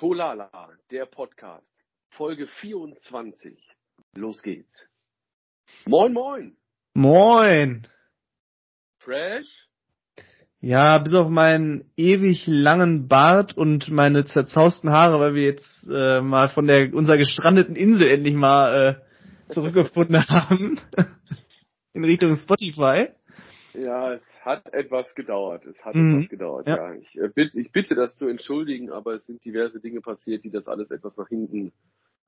Tolala, der Podcast. Folge 24. Los geht's. Moin, moin. Moin. Fresh? Ja, bis auf meinen ewig langen Bart und meine zerzausten Haare, weil wir jetzt äh, mal von der unserer gestrandeten Insel endlich mal äh, zurückgefunden haben in Richtung Spotify. Ja, es hat etwas gedauert. Es hat Mhm. etwas gedauert, Ja. ja. Ich, äh, bitte, ich bitte das zu entschuldigen, aber es sind diverse Dinge passiert, die das alles etwas nach hinten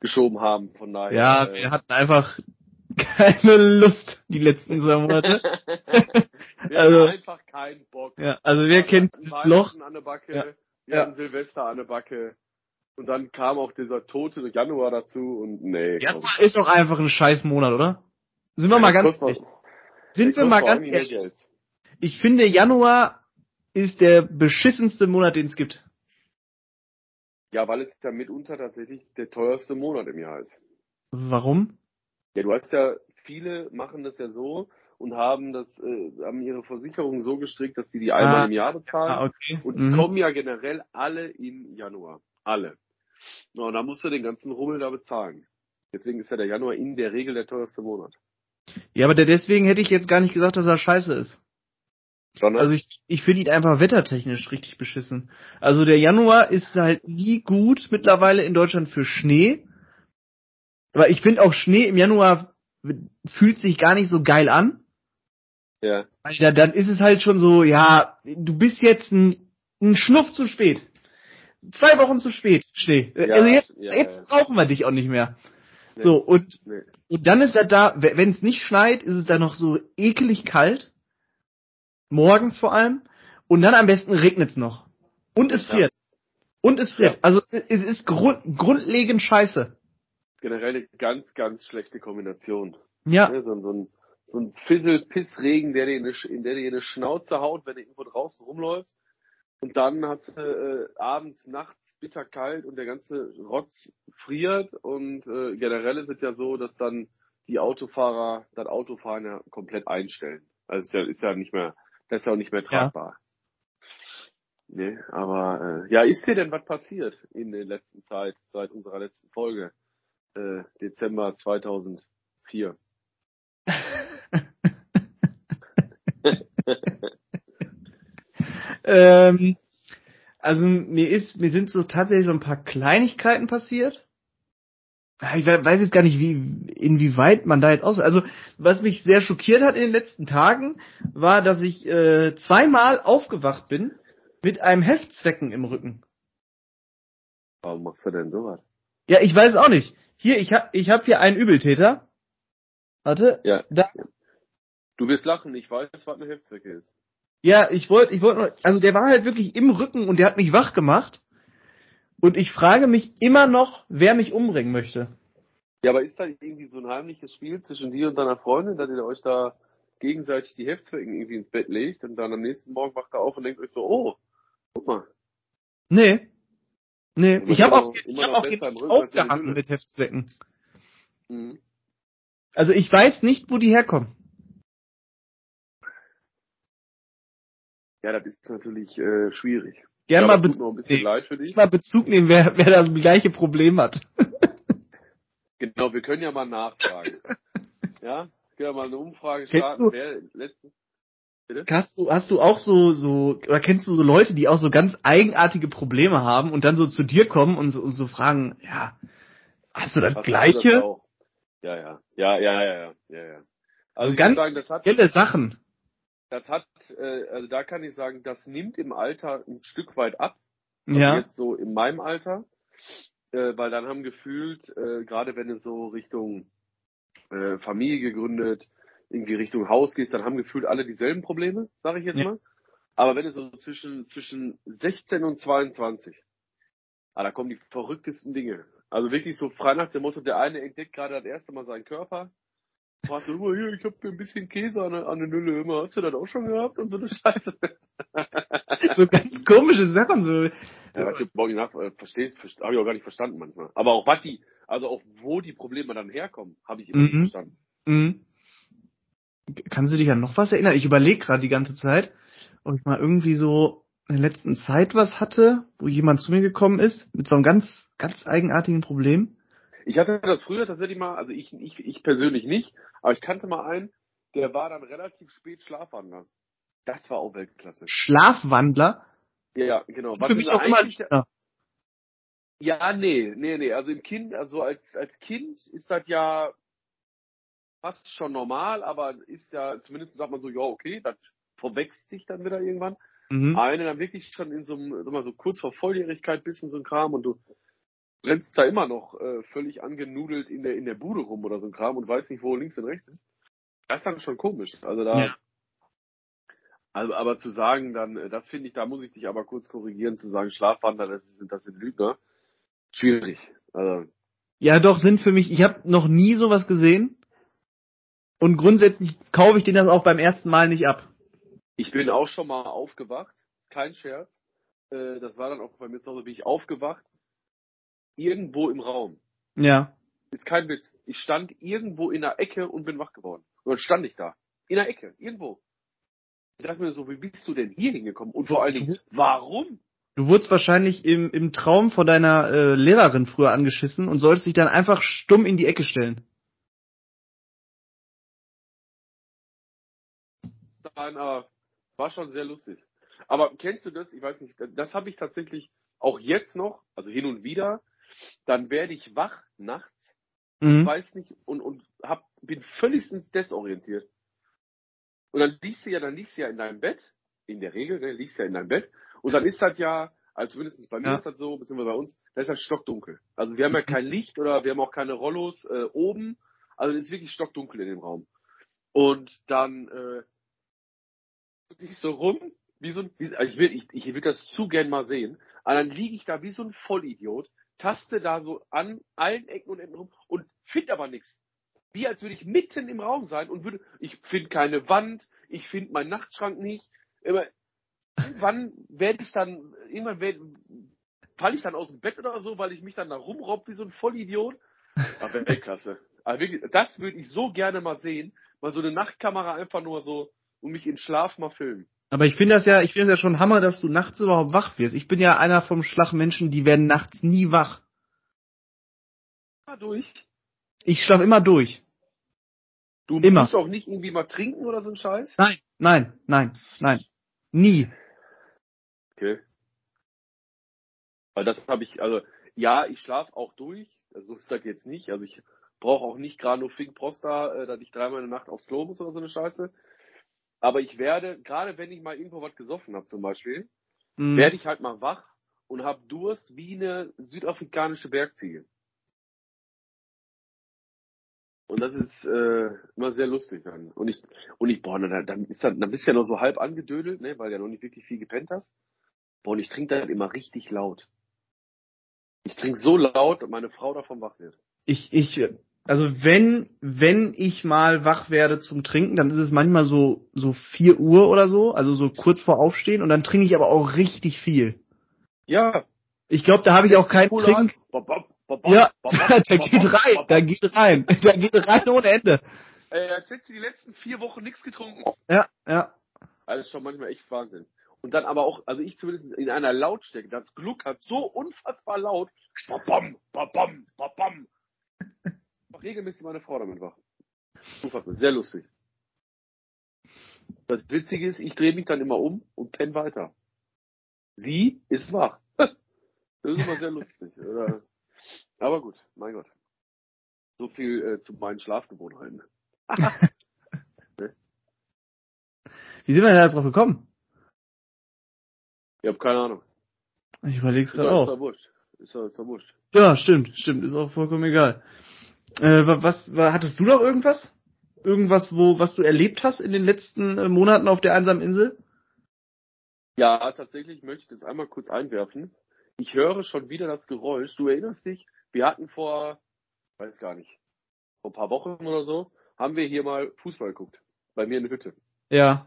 geschoben haben. Von daher. Ja, äh, wir hatten einfach keine Lust die letzten zwei Monate. wir also- hatten einfach keinen Bock. ja, also wer kennt hatten dieses Weihnachten Loch? An der Backe, Ja. Wir Ja. hatten Silvester an der Backe. Und dann kam auch dieser tote Januar dazu und nee. Januar ist doch einfach ein scheiß Monat, oder? Sind wir mal Der ganz ehrlich. Sind wir mal ganz ehrlich. Ich finde, Januar ist der beschissenste Monat, den es gibt. Ja, weil es ja mitunter tatsächlich der teuerste Monat im Jahr ist. Warum? Ja, du hast ja, viele machen das ja so und haben das, äh, haben ihre Versicherung so gestrickt, dass die die einmal Ah, im Jahr bezahlen. Ah, okay. Und die Mhm. kommen ja generell alle im Januar. Alle. So, und da musst du den ganzen Rummel da bezahlen. Deswegen ist ja der Januar in der Regel der teuerste Monat. Ja, aber der, deswegen hätte ich jetzt gar nicht gesagt, dass er scheiße ist. Sondern, Also ich, ich finde ihn einfach wettertechnisch richtig beschissen. Also der Januar ist halt nie gut mittlerweile in Deutschland für Schnee. Aber ich finde auch Schnee im Januar fühlt sich gar nicht so geil an. ja, da, dann ist es halt schon so, ja, du bist jetzt ein, ein Schnuff zu spät. Zwei Wochen zu spät, Schnee. Ja, also jetzt, ja, jetzt brauchen wir dich auch nicht mehr. Nee. So, und, nee. und dann ist er da, wenn es nicht schneit, ist es da noch so ekelig kalt. Morgens vor allem. Und dann am besten regnet es noch. Und es Ja. friert. Und es friert. Ja. Also es ist grund, grundlegend scheiße. generell eine ganz, ganz schlechte Kombination. Ja. Ne, so, ein- so ein, so ein Fissel-Pissregen, der dir in, in der dir in die Schnauze haut, wenn du irgendwo draußen rumläufst. Und dann hast du äh, abends, nachts bitterkalt und der ganze Rotz friert. Und äh, generell ist es ja so, dass dann die Autofahrer das Autofahren ja komplett einstellen. Also ist ja, ist ja nicht mehr, das ist ja auch nicht mehr tragbar. Nee, aber äh, ja, ist dir denn was passiert in der letzten Zeit, seit unserer letzten Folge? Äh, Dezember 2004. Ähm, also mir ist, mir sind so tatsächlich so ein paar Kleinigkeiten passiert. Ja, Ich we- weiß jetzt gar nicht, wie, inwieweit man da jetzt aus. Also, was mich sehr schockiert hat in den letzten Tagen, war, dass ich äh, zweimal aufgewacht bin mit einem Heftzwecken im Rücken. Warum machst du denn sowas? Ja, ich weiß es auch nicht. Hier, ich hab, ich hab hier einen Übeltäter. Warte, Ja. da, Du wirst lachen, ich weiß, was eine Heftzwecke ist. Ja, ich wollte, ich wollte nur, also der war halt wirklich im Rücken und der hat mich wach gemacht. Und ich frage mich immer noch, wer mich umbringen möchte. Ja, aber ist da irgendwie so ein heimliches Spiel zwischen dir und deiner Freundin, dass ihr euch da gegenseitig die Heftzwecken irgendwie ins Bett legt und dann am nächsten Morgen wacht er auf und denkt euch so, oh, guck mal. Nee. Nee, ich habe auch, ich hab auch der aufgehangen mit Heftzwecken. Mhm. Also ich weiß nicht, wo die herkommen. Ja, das ist natürlich äh, schwierig. Gerne ja, mal, bisschen nee, mal Bezug nehmen, wer, wer das gleiche Problem hat. Genau, wir können ja mal nachfragen. ja, wir können ja mal eine Umfrage starten, du- wer letzten. Bitte? Hast du, hast du auch so, so, oder kennst du so Leute, die auch so ganz eigenartige Probleme haben und dann so zu dir kommen und so, und so fragen, ja, hast du das Hast du gleiche? das auch? Ja, ja. Ja, ja, ja, ja, ja, ja. Also ganz sagen, das spezielle Sachen. Das hat, äh, also da kann ich sagen, das nimmt im Alter ein Stück weit ab. Also Ja. Jetzt so in meinem Alter. Äh, weil dann haben gefühlt, äh, gerade wenn du so Richtung äh, Familie gegründet, irgendwie Richtung Haus gehst, dann haben gefühlt alle dieselben Probleme, sage ich jetzt Ja. mal. Aber wenn du so zwischen, zwischen 16 und 22, ah, da kommen die verrücktesten Dinge. Also wirklich so frei nach dem Motto, der eine entdeckt gerade das erste Mal seinen Körper, fragt so, "Oh, hier, ich habe ein bisschen Käse an der, an der Nülle, immer, hast du das auch schon gehabt? Und so eine Scheiße. so ganz komische Sachen. So. Ja, was ich nicht nach, äh, verstehst, verste, habe ich auch gar nicht verstanden manchmal. Aber auch was die, also auch wo die Probleme dann herkommen, habe ich immer nicht Mhm. verstanden. Mhm. Kannst du dich an noch was erinnern? Ich überlege gerade die ganze Zeit, ob ich mal irgendwie so in der letzten Zeit was hatte, wo jemand zu mir gekommen ist mit so einem ganz, ganz eigenartigen Problem. Ich hatte das früher tatsächlich mal, also ich, ich, ich persönlich nicht, aber ich kannte mal einen, der war dann relativ spät Schlafwandler. Das war auch Weltklasse. Schlafwandler? Ja, genau. Für mich auch immer. Ja. ja, nee, nee, nee. Also im Kind, also als, als Kind ist das ja fast schon normal, aber ist ja, zumindest sagt man so, ja, okay, das verwechselt sich dann wieder irgendwann. Mhm. Eine dann wirklich schon in so einem, mal, so kurz vor Volljährigkeit bisschen so ein Kram und du rennst da immer noch äh, völlig angenudelt in der, in der Bude rum oder so ein Kram und weißt nicht, wo links und rechts ist. Das ist dann schon komisch. Also da, ja. also, aber zu sagen dann, äh, das finde ich, da muss ich dich aber kurz korrigieren, zu sagen, Schlafwandler, das sind, das sind Lügner. Schwierig. Also. Ja, doch, sind für mich, ich habe noch nie sowas gesehen. Und grundsätzlich kaufe ich den das auch beim ersten Mal nicht ab. Ich bin auch schon mal aufgewacht, kein Scherz. Äh, das war dann auch bei mir zu Hause, bin ich aufgewacht, irgendwo im Raum. Ja. Ist kein Witz. Ich stand irgendwo in der Ecke und bin wach geworden. Und dann stand ich da. In der Ecke, irgendwo. Ich dachte mir so, wie bist du denn hier hingekommen? Und vor allen Dingen, warum? Du wurdest wahrscheinlich im, im Traum von deiner äh, Lehrerin früher angeschissen und solltest dich dann einfach stumm in die Ecke stellen. Nein, aber war schon sehr lustig. Aber kennst du das? Ich weiß nicht, das habe ich tatsächlich auch jetzt noch, also hin und wieder, dann werde ich wach nachts, mhm. weiß nicht, und, und hab, bin völlig desorientiert. Und dann liegst du ja, dann liegst du ja in deinem Bett, in der Regel, ne, liegst ja in deinem Bett, und dann ist das ja, also zumindest bei mir ja. ist das so, beziehungsweise bei uns, da ist das stockdunkel. Also wir haben ja mhm. kein Licht oder wir haben auch keine Rollos äh, oben, also es ist wirklich stockdunkel in dem Raum. Und dann äh, ich so rum, wie so ein, wie, also ich will, ich, ich will das zu gern mal sehen. Aber dann liege ich da wie so ein Vollidiot, taste da so an allen Ecken und Enden rum und finde aber nichts. Wie als würde ich mitten im Raum sein und würde, ich finde keine Wand, ich finde meinen Nachtschrank nicht. Aber irgendwann werde ich dann, irgendwann werde, falle ich dann aus dem Bett oder so, weil ich mich dann da rumrobb wie so ein Vollidiot. Aber Weltklasse. Aber wirklich, das würde ich so gerne mal sehen, mal so eine Nachtkamera einfach nur so und mich in Schlaf mal filmen. Aber ich finde das ja, ich finde das ja schon Hammer, dass du nachts überhaupt wach wirst. Ich bin ja einer vom Schlag Menschen, die werden nachts nie wach. Immer durch. Ich schlaf immer durch. Du immer. musst auch nicht irgendwie mal trinken oder so ein Scheiß? Nein, nein, nein, nein. Nie. Okay. Weil das habe ich, also ja, ich schlaf auch durch. Also so ist das jetzt nicht. Also ich brauche auch nicht gerade nur Fink Prosta, äh, dass ich dreimal in der Nacht aufs Klo muss oder so eine Scheiße. Aber ich werde, gerade wenn ich mal irgendwo was gesoffen habe zum Beispiel, mhm. werde ich halt mal wach und habe Durst wie eine südafrikanische Bergziege. Und das ist äh, immer sehr lustig dann. Und ich, und ich, boah, dann, dann, ist dann, dann bist du ja noch so halb angedödelt, ne, weil du ja noch nicht wirklich viel gepennt hast. Boah, und ich trinke dann immer richtig laut. Ich trinke so laut, dass meine Frau davon wach wird. Ich, ich also wenn, wenn ich mal wach werde zum Trinken, dann ist es manchmal so, so vier Uhr oder so, also so kurz vor Aufstehen und dann trinke ich aber auch richtig viel. Ja. Ich glaube, da habe ich auch keinen Trink. Ja, da geht rein, da geht rein, da geht rein ohne Ende. Ey, als hättest du die letzten vier Wochen nichts getrunken. Ja, ja. Das ist schon manchmal echt Wahnsinn. Und dann aber auch, also ich zumindest in einer Lautstärke, das Gluck hat so unfassbar laut. Babam, babam, babam regelmäßig meine Frau damit wach. Unfassbar, sehr lustig. Das Witzige ist, ich drehe mich dann immer um und penne weiter. Sie ist wach. Das ist immer sehr lustig. Aber gut, mein Gott. So viel äh, zu meinen Schlafgewohnheiten. ne? Wie sind wir denn da drauf gekommen? Ich habe keine Ahnung. Ich überlege es gerade auch. Ist ja wurscht. Ist ja, ist ja wurscht. Ja, stimmt, stimmt. Ist auch vollkommen egal. Äh, was, was, hattest du noch irgendwas? Irgendwas, wo, was du erlebt hast in den letzten äh, Monaten auf der einsamen Insel? Ja, tatsächlich möchte ich das einmal kurz einwerfen. Ich höre schon wieder das Geräusch. Du erinnerst dich, wir hatten vor, weiß gar nicht, vor ein paar Wochen oder so, haben wir hier mal Fußball geguckt. Bei mir in der Hütte. Ja.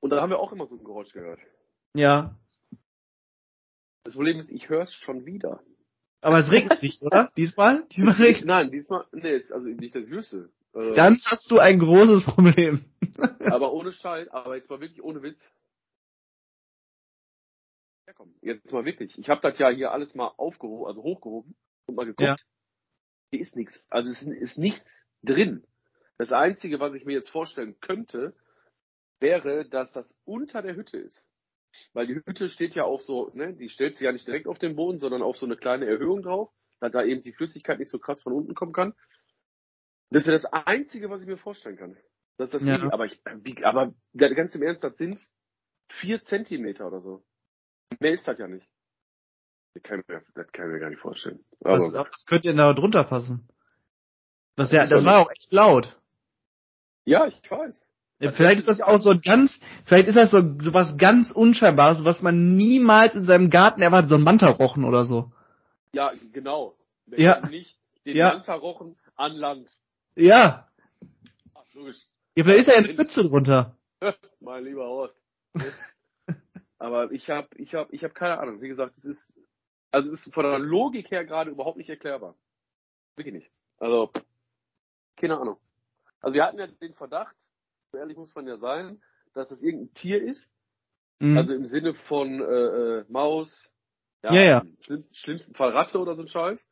Und da haben wir auch immer so ein Geräusch gehört. Ja. Das Problem ist, ich höre es schon wieder. Aber es regnet nicht, oder? Diesmal? Diesmal regnet Nein, diesmal, nee, also nicht das Wüste. Äh, Dann hast du ein großes Problem. aber ohne Scheiß, aber jetzt mal wirklich ohne Witz. komm, jetzt mal wirklich. Ich habe das ja hier alles mal aufgehoben, also hochgehoben und mal geguckt. Ja. Hier ist nichts. Also es ist nichts drin. Das Einzige, was ich mir jetzt vorstellen könnte, wäre, dass das unter der Hütte ist. Weil die Hütte steht ja auf so, ne, die stellt sich ja nicht direkt auf den Boden, sondern auf so eine kleine Erhöhung drauf, dass da eben die Flüssigkeit nicht so krass von unten kommen kann. Das wäre das Einzige, was ich mir vorstellen kann. Das ist das Ja. Risiko. Aber ich, aber ganz im Ernst, das sind vier Zentimeter oder so. Mehr ist das ja nicht. Das kann ich mir, das kann ich mir gar nicht vorstellen. Was, Aber, was könnte denn da drunter passen? Das, ja, Das war auch echt laut. ja, ich weiß. Das vielleicht ist- das auch so ganz, vielleicht ist das so, so was ganz Unscheinbares, was man niemals in seinem Garten erwartet, so ein Mantarochen oder so. Ja, genau. Wenn Ja. nicht den Ja. Mantarochen an Land. Ja. Ach, logisch. Ja, vielleicht ist da ja eine Pfütze drunter. mein lieber Horst. Aber ich habe ich hab, ich hab keine Ahnung. Wie gesagt, es ist, also es ist von der Logik her gerade überhaupt nicht erklärbar. Wirklich nicht. Also, keine Ahnung. Also wir hatten ja den Verdacht, ehrlich muss man ja sein, dass es irgendein Tier ist. Mhm. Also im Sinne von äh, äh, Maus, Ja, ja. im schlimmsten, schlimmsten Fall Ratte oder so ein Scheiß.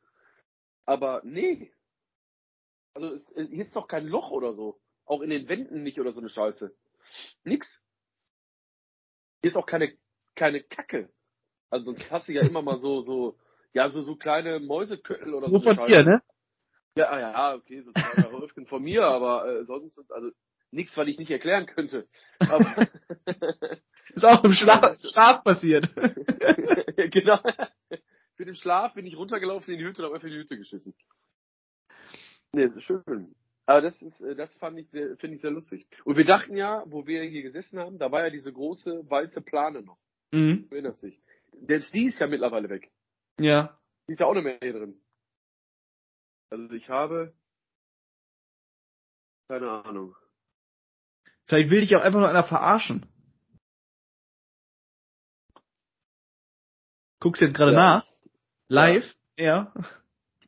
Aber nee. Also es, es- hier ist doch kein Loch oder so. Auch in den Wänden nicht oder so eine Scheiße. Nix. Hier ist auch keine, keine Kacke. Also sonst hast du ja immer mal so, so, ja, so, so kleine Mäuseköttel oder so. eine von dir, ne? Ja, ah, ja, okay, so zwei, Häufchen von mir, aber äh, sonst, also nichts, was ich nicht erklären könnte. Aber, Ist auch im Schlaf, Schlaf passiert. genau. Für den Schlaf bin ich runtergelaufen in die Hütte und habe einfach in die Hütte geschissen. Nee, das ist schön. Aber das ist, äh, das fand ich sehr, finde ich sehr lustig. Und wir dachten ja, wo wir hier gesessen haben, da war ja diese große weiße Plane noch. mhm. Du erinnerst dich. Selbst die ist ja mittlerweile weg. Ja. Die ist ja auch nicht mehr hier drin. Also ich habe keine Ahnung. Vielleicht will dich auch einfach nur einer verarschen. Guckst jetzt gerade Ja. nach? Live? Ja.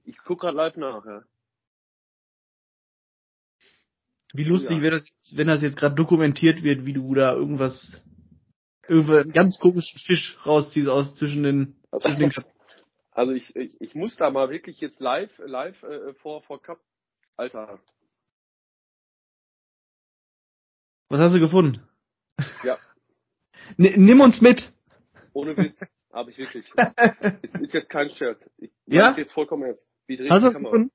Ich guck gerade live nach, ja. Wie lustig Ja. wäre das, wenn das jetzt gerade dokumentiert wird, wie du da irgendwas, irgendeinen ganz komischen Fisch rausziehst aus zwischen den, zwischen den Köpfen. Also ich, ich, ich muss da mal wirklich jetzt live, live äh, vor, vor Cup. Alter. Was hast du gefunden? Ja. Nimm uns mit. Ohne Witz. Habe ich wirklich. Es ist jetzt kein Scherz. Ich Ja? meine jetzt vollkommen ernst. Wie dreht Hast die Kamera? gefunden?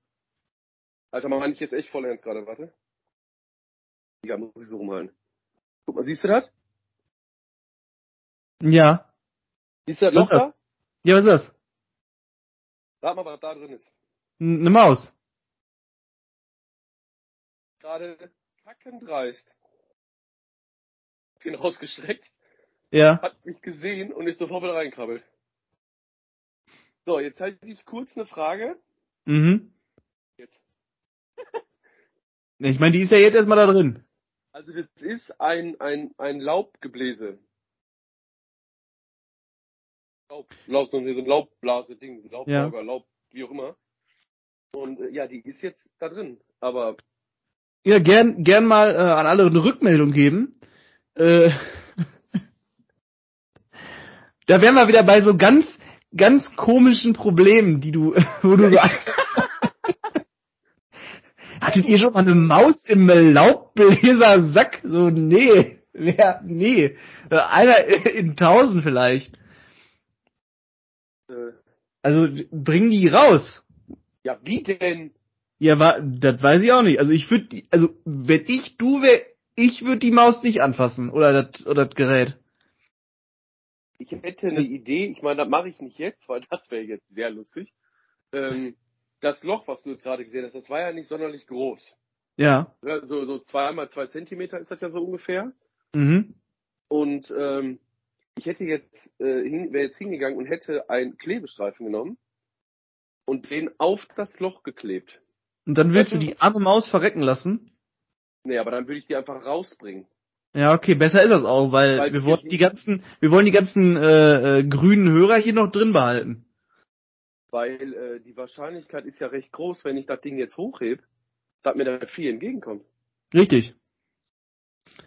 Alter, meine ich jetzt echt voll ernst gerade, warte. Ja, muss ich so rumhalten. Guck mal, siehst du das? Ja. Siehst du das Loch da? Ja, was ist das? Sag mal, was da drin ist. Eine Maus. Gerade kackendreist. Den rausgestreckt, Ja. hat mich gesehen und ist sofort wieder reinkrabbelt. So, jetzt halte ich kurz eine Frage. Mhm. Jetzt. Ich meine, die ist ja jetzt erstmal da drin. Also das ist ein, ein, ein Laubgebläse. Laub, Laub, so ein Laubblase-Ding, Laubsauger, Laub, wie auch immer. Und äh, ja, die ist jetzt da drin. Aber Ja, gern, gern mal äh, an alle eine Rückmeldung geben. Äh, da wären wir wieder bei so ganz, ganz komischen Problemen, die du, wo du so Hattet ihr schon mal eine Maus im Laubbläsersack? So, nee. Wer, nee. Äh, Einer in tausend vielleicht. äh, Also, bring die raus. ja, wie denn? Ja, wa, das weiß ich auch nicht. Also ich würde, also wenn ich du wär, ich würde die Maus nicht anfassen oder das oder das Gerät. Ich hätte eine Das- Idee, ich meine, das mache ich nicht jetzt, weil das wäre jetzt sehr lustig. Ähm, das Loch, was du jetzt gerade gesehen hast, das war ja nicht sonderlich groß. Ja. Ja, so, so zwei mal zwei Zentimeter ist das ja so ungefähr. Mhm. Und ähm, ich hätte jetzt, äh, wäre jetzt hingegangen und hätte einen Klebestreifen genommen und den auf das Loch geklebt. Und dann willst du Das die arme Maus verrecken lassen? Nee, aber dann würde ich die einfach rausbringen. Ja, okay, besser ist das auch, weil, Weil wir wollen die ganzen, wir wollen die ganzen äh, äh, grünen Hörer hier noch drin behalten. Weil äh, die Wahrscheinlichkeit ist ja recht groß, wenn ich das Ding jetzt hochhebe, dass mir da viel entgegenkommt. Richtig.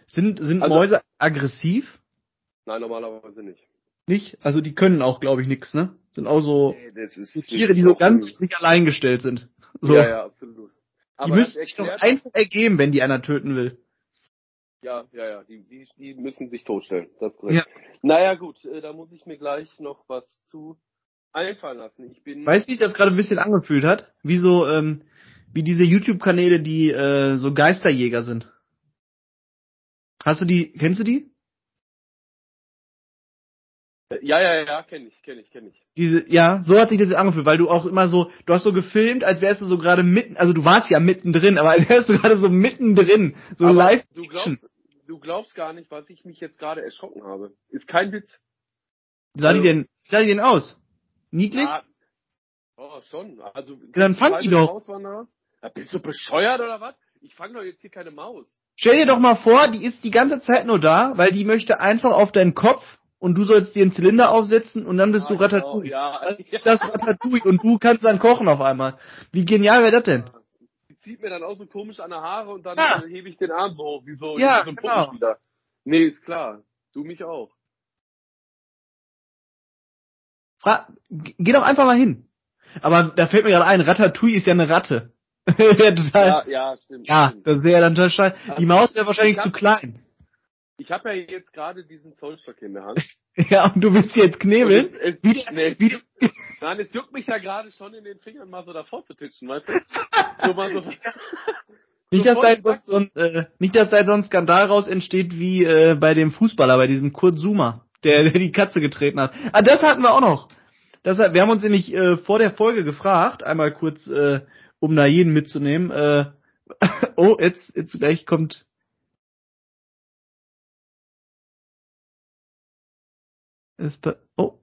Sind sind Also- Mäuse aggressiv? Nein, normalerweise nicht. Nicht? Also die können auch, glaube ich, nix, ne? Sind auch so Nee, Tiere, die so ganz sich allein gestellt sind. So. Ja, ja, absolut. Die Aber das müssen sich doch einfach ergeben, wenn die einer töten will. ja, ja, ja, die, die, die müssen sich totstellen. Das ist korrekt. Naja, gut, äh, da muss ich mir gleich noch was zu einfallen lassen. Ich bin, Weißt du, wie sich das gerade ein bisschen angefühlt hat? Wie so, ähm, wie diese YouTube-Kanäle, die äh, so Geisterjäger sind. Hast du die, kennst du die? Äh, ja, ja, ja, kenne ich, kenne ich, kenne ich. Diese, ja, so hat sich das jetzt angefühlt, weil du auch immer so, du hast so gefilmt, als wärst du so gerade mitten, also du warst ja mittendrin, aber als wärst du gerade so mittendrin, so Aber live. du glaubst, du glaubst gar nicht, was ich mich jetzt gerade erschrocken habe. Ist kein Witz. Sah die denn, sah die denn aus? Niedlich? Ja, oh, schon. Also, dann fang die doch. Ja, bist du bescheuert oder was? Ich fange doch jetzt hier keine Maus. Stell dir doch mal vor, die ist die ganze Zeit nur da, weil die möchte einfach auf deinen Kopf und du sollst dir einen Zylinder aufsetzen und dann bist du Ah, genau, Ratatouille. ja. Das ist das Ratatouille und du kannst dann kochen auf einmal. Wie genial wäre das denn? Die zieht mir dann auch so komisch an der Haare und dann Ja. äh, hebe ich den Arm so hoch, wie so, Ja, wie so ein genau. Puppenspieler. Nee, ist klar. Du mich auch. Fra Geh doch einfach mal hin. Aber da fällt mir gerade ein, Ratatouille ist ja eine Ratte. ja, total. Ja, ja, stimmt. Ja, das wäre ja dann total scheiße. Die Maus wäre wahrscheinlich Ich zu klein. Ich habe ja jetzt gerade diesen Zollstock in der Hand. Ja, und du willst jetzt knebeln? Und es- Wie nee, wie der, Nein, es juckt mich ja gerade schon in den Fingern, mal so davor zu titschen, weißt du? So mal so. nicht, dass da sonst so ein, äh, nicht, dass da so ein Skandal raus entsteht wie äh, bei dem Fußballer, bei diesem Kurt Zuma, der, der die Katze getreten hat. Ah, das hatten wir auch noch. Das, wir haben uns nämlich äh, vor der Folge gefragt, einmal kurz, äh, um da jeden mitzunehmen. Äh, oh, jetzt, jetzt gleich kommt. Ist, da- oh.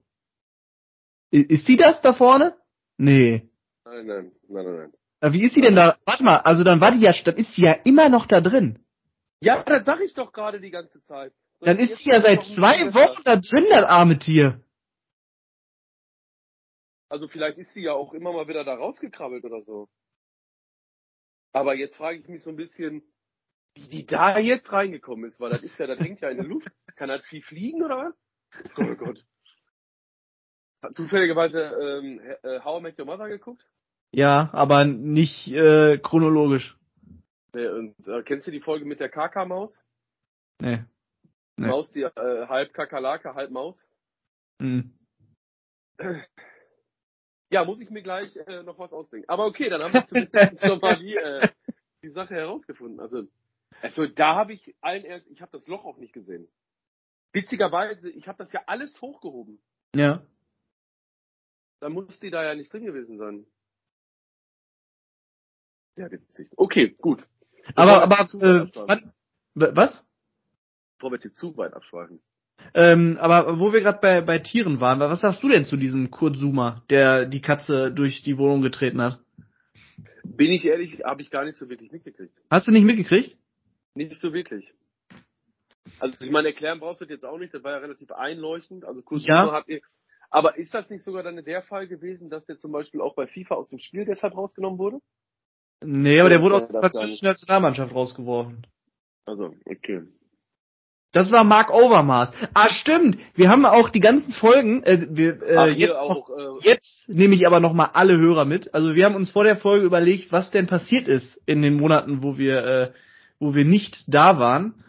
Ist sie das da vorne? Nee. Nein, nein, nein, nein, nein. Wie ist sie denn da? Warte mal, also dann war die ja, dann ist sie ja immer noch da drin. Ja, das sag ich doch gerade die ganze Zeit. Dann ist sie ja seit zwei Wochen da drin, das arme Tier. Also vielleicht ist sie ja auch immer mal wieder da rausgekrabbelt oder so. Aber jetzt frage ich mich so ein bisschen, wie die da jetzt reingekommen ist, weil das ist ja, das hängt ja in der Luft. Kann das Vieh fliegen oder was? Oh Gott, oh Gott. Hat zufälligerweise ähm, äh, How I Met Your Mother geguckt? Ja, aber nicht äh, chronologisch. Nee, und äh, kennst du die Folge mit der Kaka-Maus? Nee. Nee. Maus, die äh, halb Kakerlake, halb Maus. Hm. Ja, muss ich mir gleich äh, noch was ausdenken. Aber okay, dann haben wir zumindest schon mal die, äh, die Sache herausgefunden. Also, also da habe ich allen erst, ich habe das Loch auch nicht gesehen. Witzigerweise, ich habe das ja alles hochgehoben. Ja. Da muss die da ja nicht drin gewesen sein. Ja, witzig. Okay, gut. Aber, wir aber, weit äh, wann, was? Bevor wir jetzt hier zu weit abschweifen. Ähm, aber wo wir gerade bei, bei Tieren waren, was sagst du denn zu diesem Kurt Zuma, der die Katze durch die Wohnung getreten hat? Bin ich ehrlich, habe ich gar nicht so wirklich mitgekriegt. Hast du nicht mitgekriegt? Nicht so wirklich. Also ich meine, erklären brauchst du das jetzt auch nicht, das war ja relativ einleuchtend. Also kurz Ja. hat ihr, aber ist das nicht sogar dann der Fall gewesen, dass der zum Beispiel auch bei FIFA aus dem Spiel deshalb rausgenommen wurde? Nee, aber der wurde aus der französischen Nationalmannschaft rausgeworfen. Also, okay. Das war Mark Overmars. Ah, stimmt. Wir haben auch die ganzen Folgen, äh, wir, äh, Ach, jetzt, auch, auch, äh, jetzt nehme ich aber noch mal alle Hörer mit. Also wir haben uns vor der Folge überlegt, was denn passiert ist in den Monaten, wo wir, äh, wo wir nicht da waren.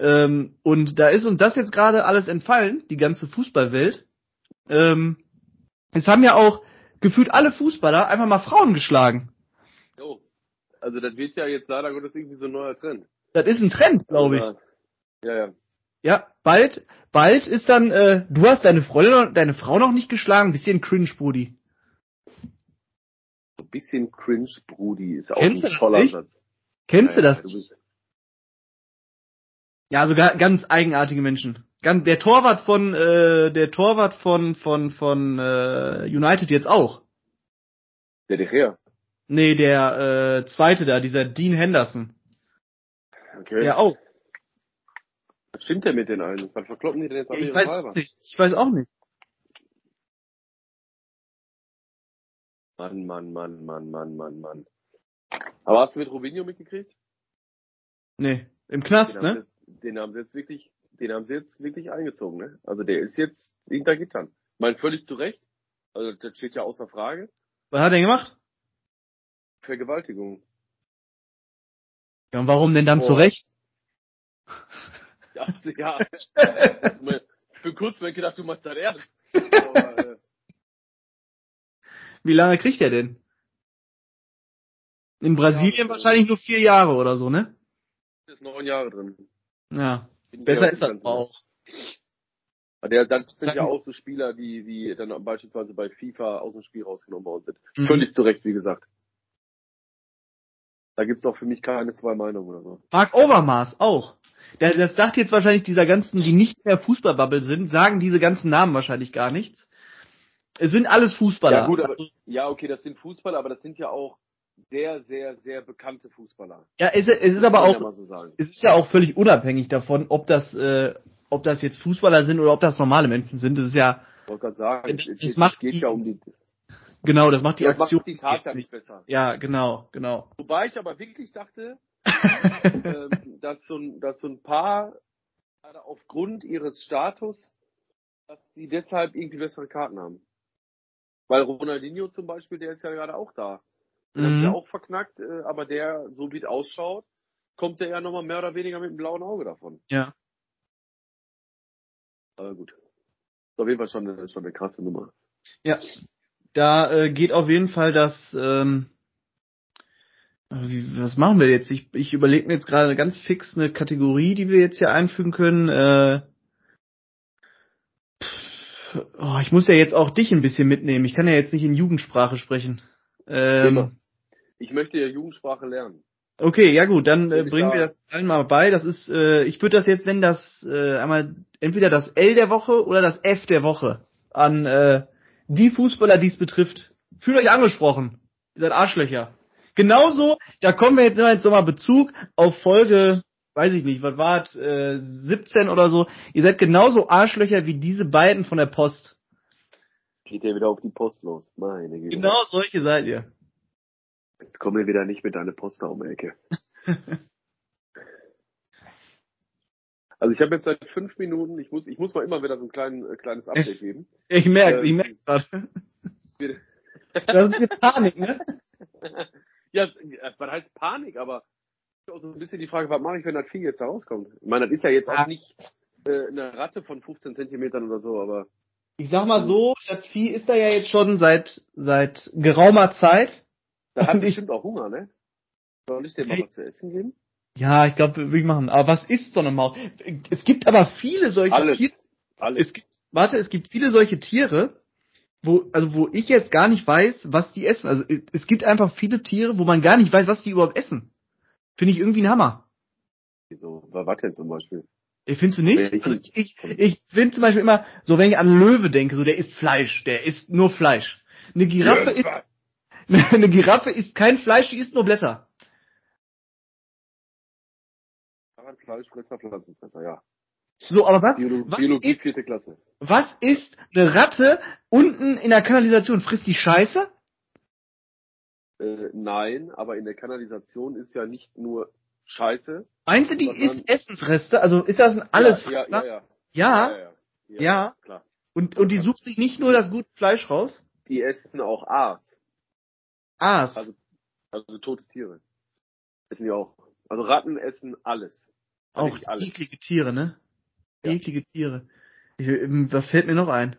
Ähm, und da ist uns das jetzt gerade alles entfallen, die ganze Fußballwelt. Ähm, es haben ja auch gefühlt alle Fußballer einfach mal Frauen geschlagen. oh. Also das wird ja jetzt leider Gottes irgendwie so ein neuer Trend. Das ist ein Trend, glaube ich. Ja, ja. Ja, bald, bald ist dann, äh, du hast deine Freundin, deine Frau noch nicht geschlagen, bisschen cringe, Brudi. Ein bisschen cringe, Brudi, ist auch Kennst du ein das toller? Satz. Kennst Ja, du das? bist- Ja, also ga, ganz eigenartige Menschen. Ganz, der Torwart von, äh, der Torwart von, von, von äh, United jetzt auch. Der dich her. Nee, der äh, zweite da, dieser Dean Henderson. Okay. Der auch. Was stimmt denn mit den allen? Was verkloppen die denn jetzt alle Ich weiß nicht. Ich weiß auch nicht. Mann, Mann, Mann, Mann, Mann, Mann, Mann. Aber hast du mit Robinho mitgekriegt? Nee, im Knast, haben, ne? Den haben sie jetzt wirklich, den haben sie jetzt wirklich eingezogen, ne? Also der ist jetzt hinter Gittern. Ich meine, völlig zu Recht. Also das steht ja außer Frage. Was hat er gemacht? Vergewaltigung. Ja, und warum denn dann Boah. zu Recht? Ja, also, ja. Für kurz mir gedacht, du machst das ernst. Aber, äh, Wie lange kriegt er denn? In Brasilien Ja, wahrscheinlich nur vier Jahre oder so, ne? ist neun Jahre drin. Ja. Besser ist das auch. Der, das sind ja auch so Spieler, die, die dann beispielsweise bei FIFA aus dem Spiel rausgenommen worden sind. Mhm. Völlig zu Recht, wie gesagt. Da gibt's auch für mich keine zwei Meinungen oder so. Mark Overmars auch. Der, das sagt jetzt wahrscheinlich dieser ganzen, die nicht mehr Fußballbubble sind, sagen diese ganzen Namen wahrscheinlich gar nichts. Es sind alles Fußballer. Ja gut, aber ja okay, das sind Fußballer, aber das sind ja auch sehr, sehr, sehr bekannte Fußballer. ja, es, es ist aber ja auch, so es ist ja auch völlig unabhängig davon, ob das, äh, ob das jetzt Fußballer sind oder ob das normale Menschen sind. Das ist ja, Ich wollte gerade sagen, Das- es, das macht geht die- ja um die, genau, das macht die macht Aktion. die Tat ja nicht besser. Ja, genau, genau. Wobei ich aber wirklich dachte, ähm, dass, so ein, dass so ein paar, gerade aufgrund ihres Status, dass sie deshalb irgendwie bessere Karten haben. Weil Ronaldinho zum Beispiel, der ist ja gerade auch da. Den hat's ja Mhm. auch verknackt, äh, aber der, so wie es ausschaut, kommt der ja nochmal mehr oder weniger mit einem blauen Auge davon. Ja. Aber gut. Ist auf jeden Fall schon eine, schon eine krasse Nummer. Ja, da äh, geht auf jeden Fall das. Ähm, wie, was machen wir jetzt? Ich, ich überlege mir jetzt gerade ganz fix eine Kategorie, die wir jetzt hier einfügen können. Äh, pff, oh, ich muss ja jetzt auch dich ein bisschen mitnehmen. Ich kann ja jetzt nicht in Jugendsprache sprechen. Ähm, Ich möchte ja Jugendsprache lernen. okay, ja gut, dann äh, bringen wir das einmal bei. Das ist, äh, ich würde das jetzt nennen, das äh, einmal entweder das L der Woche oder das F der Woche an äh, die Fußballer, die es betrifft. Fühlt euch angesprochen. Ihr seid Arschlöcher. Genauso, da kommen wir jetzt noch jetzt nochmal Bezug auf Folge, weiß ich nicht, was war es, äh, 17 oder so. Ihr seid genauso Arschlöcher wie diese beiden von der Post. Geht ja wieder auf die Post los. Meine Güte. Genau solche seid ihr. Jetzt komm mir wieder nicht mit deiner Post um die Ecke. Also ich habe jetzt seit fünf Minuten, ich muss, ich muss mal immer wieder so ein klein, äh, kleines Update geben. Ich merke, Ähm, ich merke gerade. Das ist jetzt Panik, ne? ja, äh, was heißt Panik, aber ist auch so ein bisschen die Frage, was mache ich, wenn das Vieh jetzt da rauskommt? Ich meine, das ist ja jetzt Ja. auch nicht äh, eine Ratte von 15 Zentimetern oder so, aber Ich sag mal so, das Vieh ist da ja jetzt schon seit seit geraumer Zeit. Da hat ich- bestimmt auch Hunger, ne? Soll ich dem mal was zu essen geben? Ja, ich glaube, würde ich machen. Aber was ist so eine Maus? Es gibt aber viele solche Alles. Tiere. Alles. Es gibt, warte, es gibt viele solche Tiere, wo, also wo ich jetzt gar nicht weiß, was die essen. Also es gibt einfach viele Tiere, wo man gar nicht weiß, was die überhaupt essen. Finde ich irgendwie ein Hammer. So, was denn zum Beispiel? Ey, Findest du nicht? Also ich, ich finde zum Beispiel immer, so wenn ich an Löwe denke, so der isst Fleisch, der isst nur Fleisch. Eine Giraffe isst, eine Giraffe isst kein Fleisch, die isst nur Blätter. Fleisch, Fresser, Pflanzenfresser, ja. So, aber was, Biolo was Biologie ist, vierte Klasse. was ist eine Ratte unten in der Kanalisation? Frisst die Scheiße? Äh, nein, aber in der Kanalisation ist ja nicht nur Scheiße. Meinst du, die isst Essensreste? Also ist das ein alles? Ja, ja, ja, ja. Ja, ja, ja. Ja. Klar. Und, und die sucht sich nicht nur das gute Fleisch raus? Die essen auch Aas, Aas. Also- also tote Tiere. Essen die auch. Also Ratten essen alles. Auch Eigentlich alles. eklige Tiere, ne? Ja. Eklige Tiere. Ich, ähm, was fällt mir noch ein?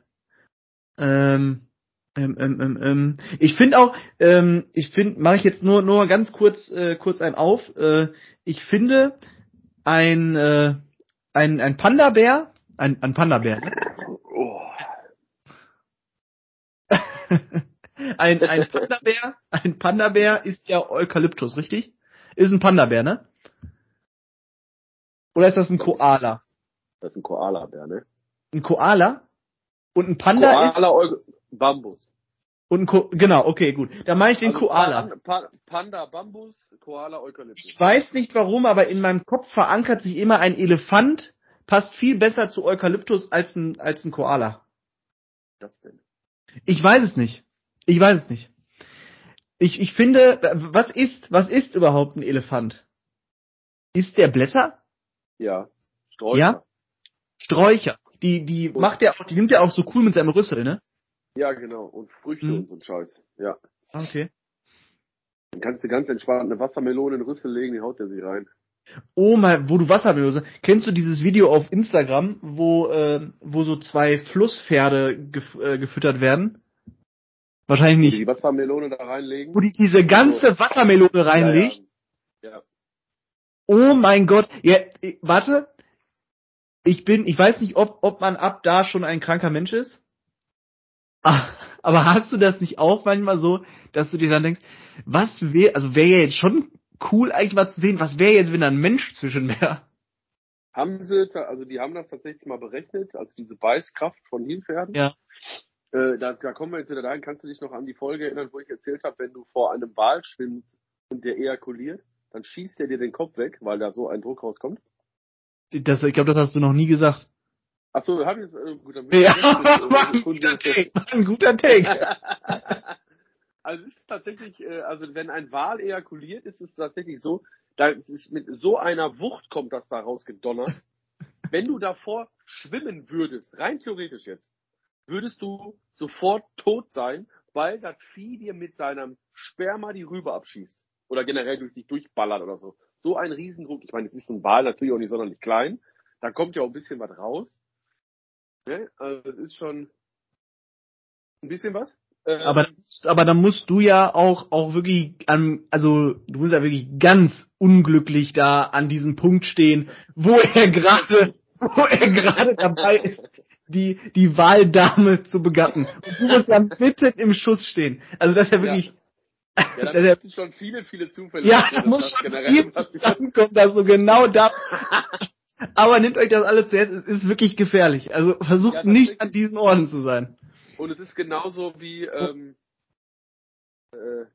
Ähm, ähm, ähm, ähm, ähm. Ich finde auch, ähm, ich finde, mache ich jetzt nur nur ganz kurz äh, kurz einen auf. Äh, ich finde ein äh, ein ein Panda-Bär, ein ein Panda-Bär, ne? Oh. ein ein Panda-Bär, ein Panda-Bär ist ja Eukalyptus, richtig? Ist ein Panda-Bär, ne? Oder ist das ein Koala? Das ist ein Koala-Bär, ne? Ein Koala? Und ein Panda ist Koala Bambus. und ein Ko genau, okay, gut. Dann mache ich den Also Koala. Pa Panda Bambus, Koala Eukalyptus. Ich weiß nicht warum, aber in meinem Kopf verankert sich immer ein Elefant passt viel besser zu Eukalyptus als ein als ein Koala. das denn? Ich weiß es nicht. Ich weiß es nicht. Ich ich finde, was ist was ist überhaupt ein Elefant? Ist der Blätter? Ja. Sträucher. Ja? Sträucher. Die, die Und- macht er auch, die nimmt er auch so cool mit seinem Rüssel, ne? Ja, genau. Und Früchte Mhm. und so ein Scheiß. Ja. Okay. Dann kannst du ganz entspannt eine Wassermelone in den Rüssel legen, die haut der sich rein. Oh mal, wo du Wassermelone. Kennst du dieses Video auf Instagram, wo äh, wo so zwei Flusspferde gef äh, gefüttert werden? Wahrscheinlich nicht. die Wassermelone da reinlegen. Wo die diese ganze Wassermelone reinlegt. Ja, ja. ja. Oh mein Gott. Ja, warte. Ich bin, ich weiß nicht, ob ob man ab da schon ein kranker Mensch ist. Ah, Aber hast du das nicht auch manchmal so, dass du dir dann denkst, was wäre, also wäre ja jetzt schon cool eigentlich mal zu sehen, was wäre jetzt, wenn da ein Mensch zwischen wäre? Haben sie, also die haben das tatsächlich mal berechnet, also diese Beißkraft von Nilpferden. Ja. Äh, da, da kommen wir jetzt wieder dahin. Kannst du dich noch an die Folge erinnern, wo ich erzählt habe, wenn du vor einem Wal schwimmst und der ejakuliert, dann schießt er dir den Kopf weg, weil da so ein Druck rauskommt. Das, ich glaube, das hast du noch nie gesagt. Ach so, hab ich jetzt, äh, gut, dann Ja, war ein guter Take. War ein guter Take. also es ist tatsächlich, äh, also wenn ein Wal ejakuliert, ist es tatsächlich so, da ist mit so einer Wucht kommt das da rausgedonnert. wenn du davor schwimmen würdest, rein theoretisch jetzt, würdest du sofort tot sein, weil das Vieh dir mit seinem Sperma die Rübe abschießt. Oder generell durch dich durchballert oder so. So ein Riesendruck. Ich meine, es ist ein Wal natürlich auch nicht sonderlich klein. Da kommt ja auch ein bisschen was raus. Ne? Also es ist schon ein bisschen was. Ähm, Aber, das- aber dann musst du ja auch, auch wirklich an, also du musst ja wirklich ganz unglücklich da an diesem Punkt stehen, wo er gerade, wo er gerade dabei ist, die, die Wahldame zu begatten. Und du musst ja mitten im Schuss stehen. Also das ist ja Ja. wirklich, ja, das da ja, sind schon viele, viele Zufälle. ja, da das muss schon viel zusammenkommen, du genau da, aber nehmt euch das alles zu Herzen, es ist wirklich gefährlich. Also versucht Ja, nicht an diesen Orten zu sein. Und es ist genauso wie, ähm, äh,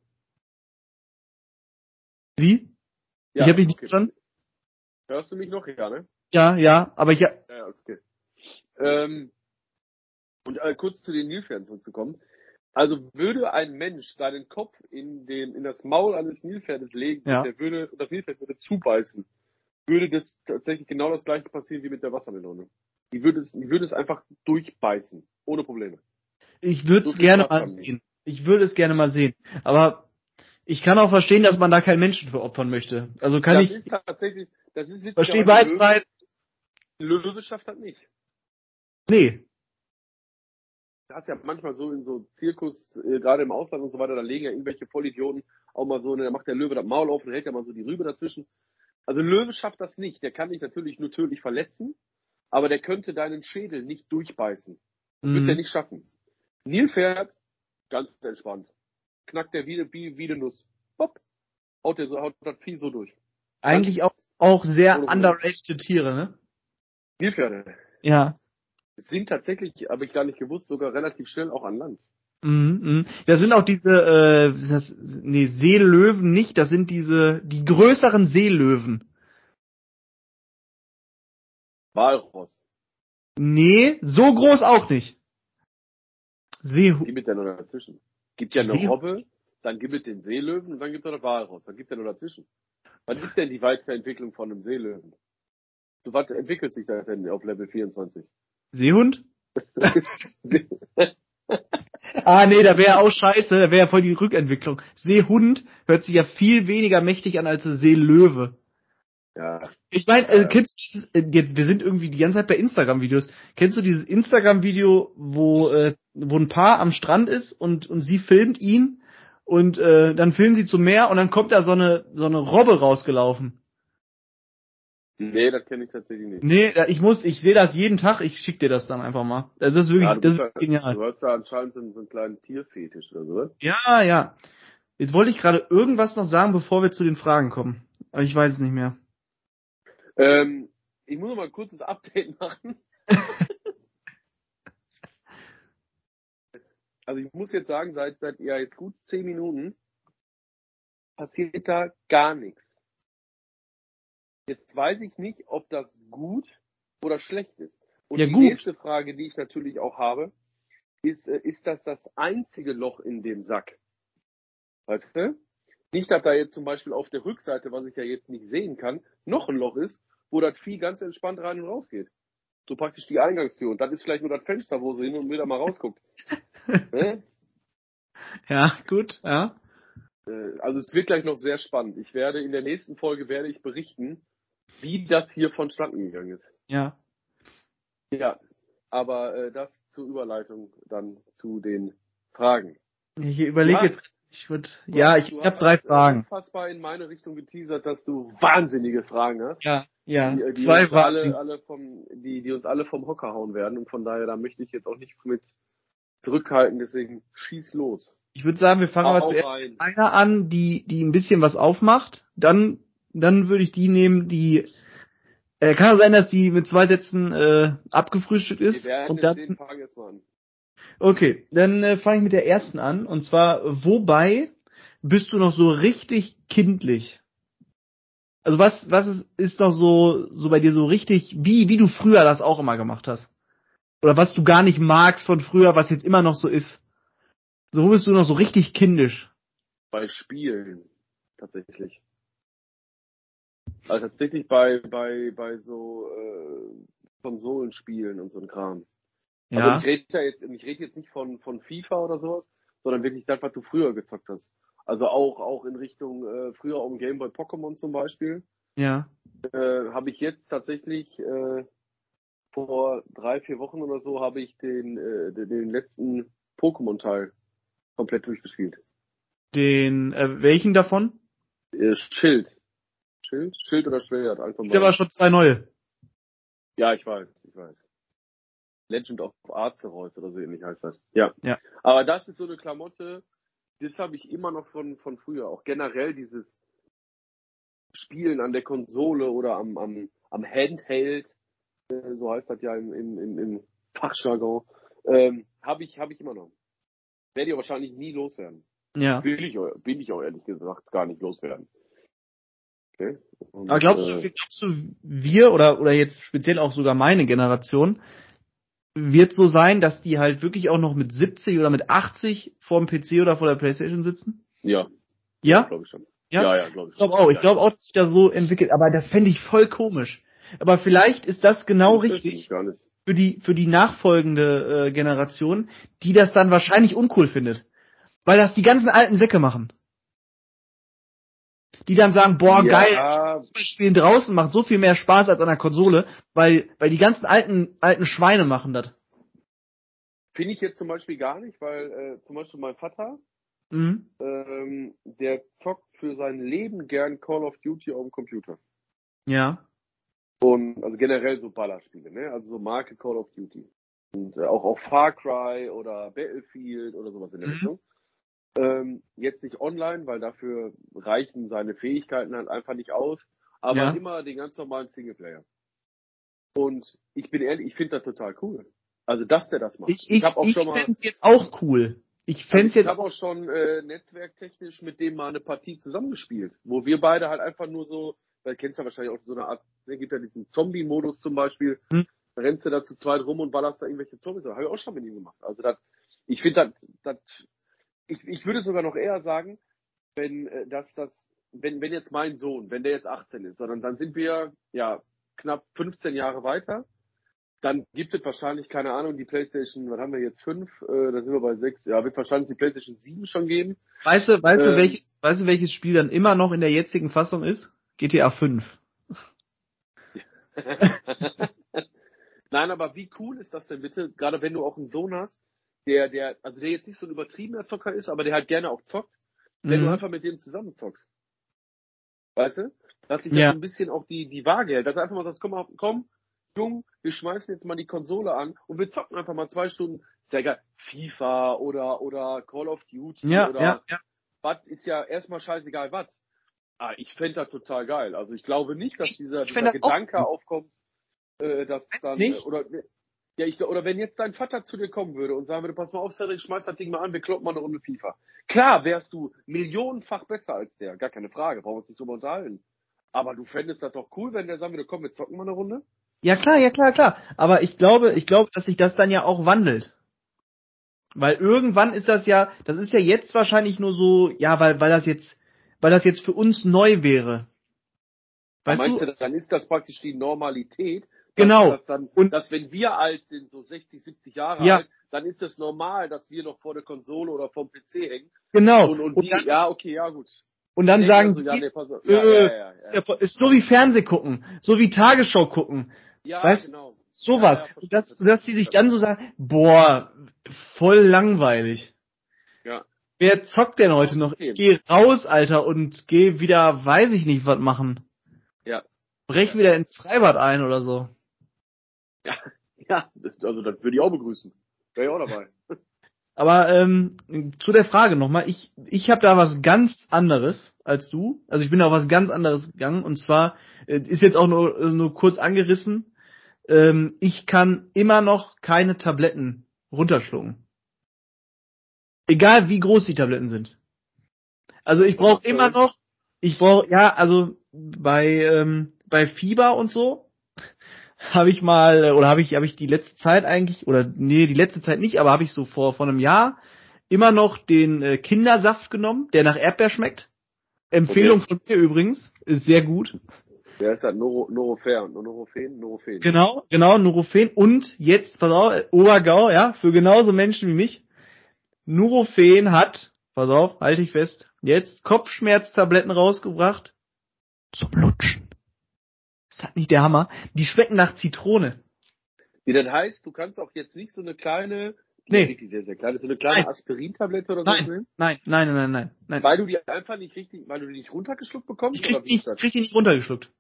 Wie? ja, ich habe dich nicht okay. verstanden? Hörst du mich noch? Ja, ne? Ja, ja, aber ich, Ja, ja, okay. Ähm, und äh, kurz zu den Nilpferden zurückzukommen. Also würde ein Mensch seinen Kopf in den in das Maul eines Nilpferdes legen, Ja. der würde das Nilpferd würde zubeißen, würde das tatsächlich genau das gleiche passieren wie mit der Wassermelone. Die würde es, die würde es einfach durchbeißen, ohne Probleme. Ich würde es gerne mal sehen. Ich würde es gerne mal sehen. Aber ich kann auch verstehen, dass man da keinen Menschen für opfern möchte. Also kann das ich, ist tatsächlich, das ist verstehe Beidsfreiheit. Löwe, Löwe schafft das nicht. Nee. Du hast ja manchmal so in so Zirkus, äh, gerade im Ausland und so weiter, da legen ja irgendwelche Vollidioten auch mal so, ne, da macht der Löwe das Maul auf und hält ja mal so die Rübe dazwischen. Also Löwe schafft das nicht. Der kann dich natürlich nur tödlich verletzen, aber der könnte deinen Schädel nicht durchbeißen. Das wird Mhm. er nicht schaffen. Nilpferd, ganz entspannt. Knackt der wie, wie, wie eine Nuss. Hopp. Haut der so, haut das Vieh so durch. Eigentlich auch, auch sehr underrated Tiere, ne? Nilpferde Ja. Sind tatsächlich, habe ich gar nicht gewusst, sogar relativ schnell auch an Land. Mhm, mhm. Da sind auch diese, äh, das, nee, Seelöwen nicht, das sind diese, die größeren Seelöwen. Walross. Nee, so groß auch nicht. Seehu Gibt es ja noch dazwischen. Gibt ja eine. Robbe, dann gibt es den Seelöwen und dann gibt es noch Walross. Dann gibt es ja nur dazwischen. Was ist denn die Weiterentwicklung von einem Seelöwen? So was entwickelt sich da denn auf Level 24? Seehund? Ah, nee, da wäre auch scheiße, da wäre voll die Rückentwicklung. Seehund hört sich ja viel weniger mächtig an als Seelöwe. ja, Ich meine, äh, kennst du, äh, jetzt, wir sind irgendwie die ganze Zeit bei Instagram-Videos. Kennst du dieses Instagram-Video, wo, äh, wo ein Paar am Strand ist und, und sie filmt ihn und äh, dann filmen sie zum Meer und dann kommt da so eine, so eine Robbe rausgelaufen. Nee, das kenne ich tatsächlich nicht. Nee, da- ich muss, ich sehe das jeden Tag, ich schick dir das dann einfach mal. Das ist wirklich, Ja, du, das ist ja, genial. du hast ja anscheinend so, einen- kleinen Tierfetisch oder so. oder? Ja, ja. Jetzt wollte ich gerade irgendwas noch sagen, bevor wir zu den Fragen kommen. Aber ich weiß es nicht mehr. Ähm, ich muss noch mal ein kurzes Update machen. also ich muss jetzt sagen, seit, seit ja jetzt gut zehn Minuten passiert da gar nichts. Jetzt weiß ich nicht, ob das gut oder schlecht ist. Und Ja, die gut. nächste Frage, die ich natürlich auch habe, ist, äh, ist das das einzige Loch in dem Sack? Weißt du? Nicht, dass da jetzt zum Beispiel auf der Rückseite, was ich ja jetzt nicht sehen kann, noch ein Loch ist, wo das Vieh ganz entspannt rein und raus geht. so praktisch die Eingangstür. Und dann ist vielleicht nur das Fenster, wo sie hin und wieder mal rausguckt. ne? Ja, gut, ja. Äh, also es wird gleich noch sehr spannend. Ich werde in der nächsten Folge werde ich berichten, wie das hier vonstatten gegangen ist. Ja. Ja, aber äh, das zur Überleitung dann zu den Fragen. Ich überlege Ja. jetzt, ich würde, ja, ich, ich habe drei Fragen. Unfassbar in meine Richtung geteasert, dass du wahnsinnige Fragen hast. Ja, ja, die, die zwei uns alle, Fragen. alle vom, die, die uns alle vom Hocker hauen werden. Und von daher, da möchte ich jetzt auch nicht mit zurückhalten, deswegen schieß los. Ich würde sagen, wir fangen Hau aber zuerst rein. einer an, die, die ein bisschen was aufmacht. Dann, dann würde ich die nehmen, die äh, kann sein, dass die mit zwei Sätzen äh, abgefrühstückt ist. werden Und dann, okay, dann äh, fange ich mit der ersten an. Und zwar, wobei bist du noch so richtig kindlich? Also was, was ist, ist noch so, so bei dir so richtig, wie, wie du früher das auch immer gemacht hast? Oder was du gar nicht magst von früher, was jetzt immer noch so ist? So wo bist du noch so richtig kindisch? Bei Spielen, tatsächlich. Also tatsächlich bei, bei, bei so äh, Konsolenspielen und so ein Kram. Also Ja. ich rede da jetzt, ich rede jetzt nicht von, von FIFA oder sowas, sondern wirklich das, was du früher gezockt hast. Also auch, auch in Richtung, äh, früher um Game Boy Pokémon zum Beispiel, Ja. äh, habe ich jetzt tatsächlich äh, vor drei, vier Wochen oder so habe ich den, äh, den, den letzten Pokémon-Teil komplett durchgespielt. Den, äh, welchen davon? Äh, Schild. Schild? Schild oder Schwert? Einfach Der war schon zwei neue. Ja, ich weiß, ich weiß. Legend of Arceus oder so ähnlich heißt das. Ja. Ja. Aber das ist so eine Klamotte, das habe ich immer noch von, von früher. Auch generell dieses Spielen an der Konsole oder am, am, am Handheld, äh, so heißt das ja im, im, im, Fachjargon, ähm, habe ich, habe ich immer noch. Werde ich wahrscheinlich nie loswerden. Ja. Will ich, will ich auch ehrlich gesagt gar nicht loswerden. Okay? Und, Aber glaubst äh, du, glaubst du, wir oder, oder jetzt speziell auch sogar meine Generation, wird so sein, dass die halt wirklich auch noch mit 70 oder mit 80 vor dem PC oder vor der Playstation sitzen? Ja, Ja? glaube ich schon. Ja? ja, ja glaube ich. Ich glaube auch. Ich glaube auch, dass sich da so entwickelt. Aber das fände ich voll komisch. Aber vielleicht ist das genau Das richtig für die, für die nachfolgende äh, Generation, die das dann wahrscheinlich uncool findet. Weil das die ganzen alten Säcke machen. Die dann sagen, boah, Ja. geil, Spielen draußen macht so viel mehr Spaß als an der Konsole, weil, weil die ganzen alten, alten Schweine machen das. Finde ich jetzt zum Beispiel gar nicht, weil äh, zum Beispiel mein Vater, Mhm. ähm, der zockt für sein Leben gern Call of Duty auf dem Computer. Ja. Und also generell so Ballerspiele, ne? Also so Marke Call of Duty. Und äh, auch auf Far Cry oder Battlefield oder sowas in der Mhm. Richtung. Ähm, jetzt nicht online, weil dafür reichen seine Fähigkeiten halt einfach nicht aus. Aber Ja. immer den ganz normalen Singleplayer. Und ich bin ehrlich, ich finde das total cool. Also dass der das macht. Ich, ich, hab auch ich fänd's jetzt auch cool. Ich Also fänd's ich jetzt habe auch schon äh, netzwerktechnisch mit dem mal eine Partie zusammengespielt, wo wir beide halt einfach nur so, weil kennst ja wahrscheinlich auch so eine Art, ne, gibt ja diesen Zombie-Modus zum Beispiel, Hm. rennst du da zu zweit rum und ballerst da irgendwelche Zombies. Habe ich auch schon mit ihm gemacht. Also das, ich finde das, das, ich, ich würde sogar noch eher sagen, wenn äh, das, das, wenn, wenn jetzt mein Sohn, wenn der jetzt 18 ist, sondern dann sind wir ja knapp 15 Jahre weiter, dann gibt es wahrscheinlich, keine Ahnung, die Playstation, was haben wir jetzt, 5, äh, da sind wir bei 6, ja, wird wahrscheinlich die Playstation 7 schon geben. Weißt du, weißt du, Ähm. welches, weißt du, welches Spiel dann immer noch in der jetzigen Fassung ist? GTA 5. Nein, aber wie cool ist das denn bitte, gerade wenn du auch einen Sohn hast, der, der, also der jetzt nicht so ein übertriebener Zocker ist, aber der halt gerne auch zockt, wenn du Mhm. einfach mit dem zusammen zockst. Weißt du? Dass sich Ja. das so ein bisschen auch die, die Waage hält. Dass du einfach mal sagst, komm komm, Jung, wir schmeißen jetzt mal die Konsole an und wir zocken einfach mal zwei Stunden, ja egal, FIFA oder, oder Call of Duty Ja, oder ja, ja. was ist ja erstmal scheißegal was. Ah, ich fände das total geil. Also ich glaube nicht, dass dieser, dieser Gedanke aufkommt, äh, dass Meinst dann nicht? Oder ja, ich, oder wenn jetzt dein Vater zu dir kommen würde und sagen würde, pass mal auf, Cedric, schmeiß das Ding mal an, wir kloppen mal eine Runde FIFA. Klar wärst du millionenfach besser als der, gar keine Frage, brauchen wir uns nicht drüber unterhalten. Aber du fändest das doch cool, wenn der sagen würde, komm, wir zocken mal eine Runde. Ja klar, ja klar, klar. Aber ich glaube, ich glaube, dass sich das dann ja auch wandelt. Weil irgendwann ist das ja, das ist ja jetzt wahrscheinlich nur so, ja, weil, weil das jetzt, weil das jetzt für uns neu wäre. Weißt Meinst du? du, dann ist das praktisch die Normalität, Genau. Dass, dann, Und- dass wenn wir alt sind, so 60, 70 Jahre Ja. alt, dann ist es normal, dass wir noch vor der Konsole oder vom PC hängen. Genau. Und, und, Und die, dann, ja, okay, ja, gut. und dann sagen also, sie, ja, äh, Ja, ja, ist, so wie Fernseh gucken, so wie Tagesschau gucken, ja weißt- genau. sowas. Und dass, dass die sich dann so sagen, boah, voll langweilig. Ja. Wer zockt denn heute noch? Ich gehe raus, Alter, und gehe wieder, weiß ich nicht, was machen. Ja. Brech wieder ins Freibad ein oder so. Ja, das, also das würde ich auch begrüßen. Wäre ich auch dabei. Aber ähm, zu der Frage nochmal, ich, ich habe da was ganz anderes als du. Also ich bin da auf was ganz anderes gegangen und zwar äh, ist jetzt auch nur, äh, nur kurz angerissen. Ähm, ich kann immer noch keine Tabletten runterschlucken. Egal wie groß die Tabletten sind. Also ich brauche immer noch, ich brauche, ja, also bei, ähm, bei Fieber und so habe ich mal, äh, oder habe ich, habe ich die letzte Zeit eigentlich, oder nee, die letzte Zeit nicht, aber habe ich so vor, vor einem Jahr immer noch den äh, Kindersaft genommen, der nach Erdbeer schmeckt. Empfehlung von mir übrigens, ist sehr gut. Wer ist das? Noro, Norofer, Norofen, Norofen. Genau, genau, Nurofen und jetzt, pass auf, Obergau, ja, für genauso Menschen wie mich. Nurofen hat, pass auf, halte ich fest, jetzt Kopfschmerztabletten rausgebracht. Zum Lutschen. Ist das nicht der Hammer? Die schmecken nach Zitrone. Wie das heißt, du kannst auch jetzt nicht so eine kleine, Nee. sehr, sehr kleine, so eine kleine. Aspirin-Tablette oder so Nein. nehmen, Nein, nein, nein, nein, nein. weil du die einfach nicht richtig, weil du die nicht runtergeschluckt bekommst? Ich krieg, oder ist das? krieg die nicht runtergeschluckt.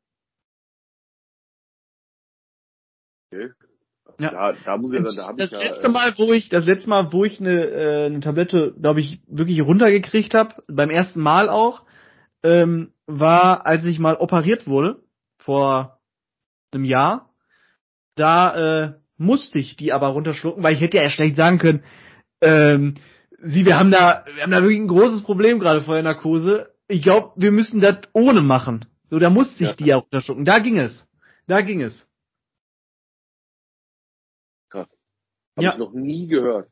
Okay. Ja. Da, da muss ich, Das, da hab ich das ja, letzte äh, Mal, wo ich, das letzte Mal, wo ich eine, äh, eine Tablette, glaube ich, wirklich runtergekriegt habe, beim ersten Mal auch, ähm, war, als ich mal operiert wurde vor einem Jahr. Da äh, musste ich die aber runterschlucken, weil ich hätte ja schlecht sagen können, ähm, Sie, wir haben da, wir haben da wirklich ein großes Problem gerade vor der Narkose. Ich glaube, wir müssen das ohne machen. So, da musste ich Ja. die ja runterschlucken. Da ging es. Da ging es. Hab Ja. ich noch nie gehört.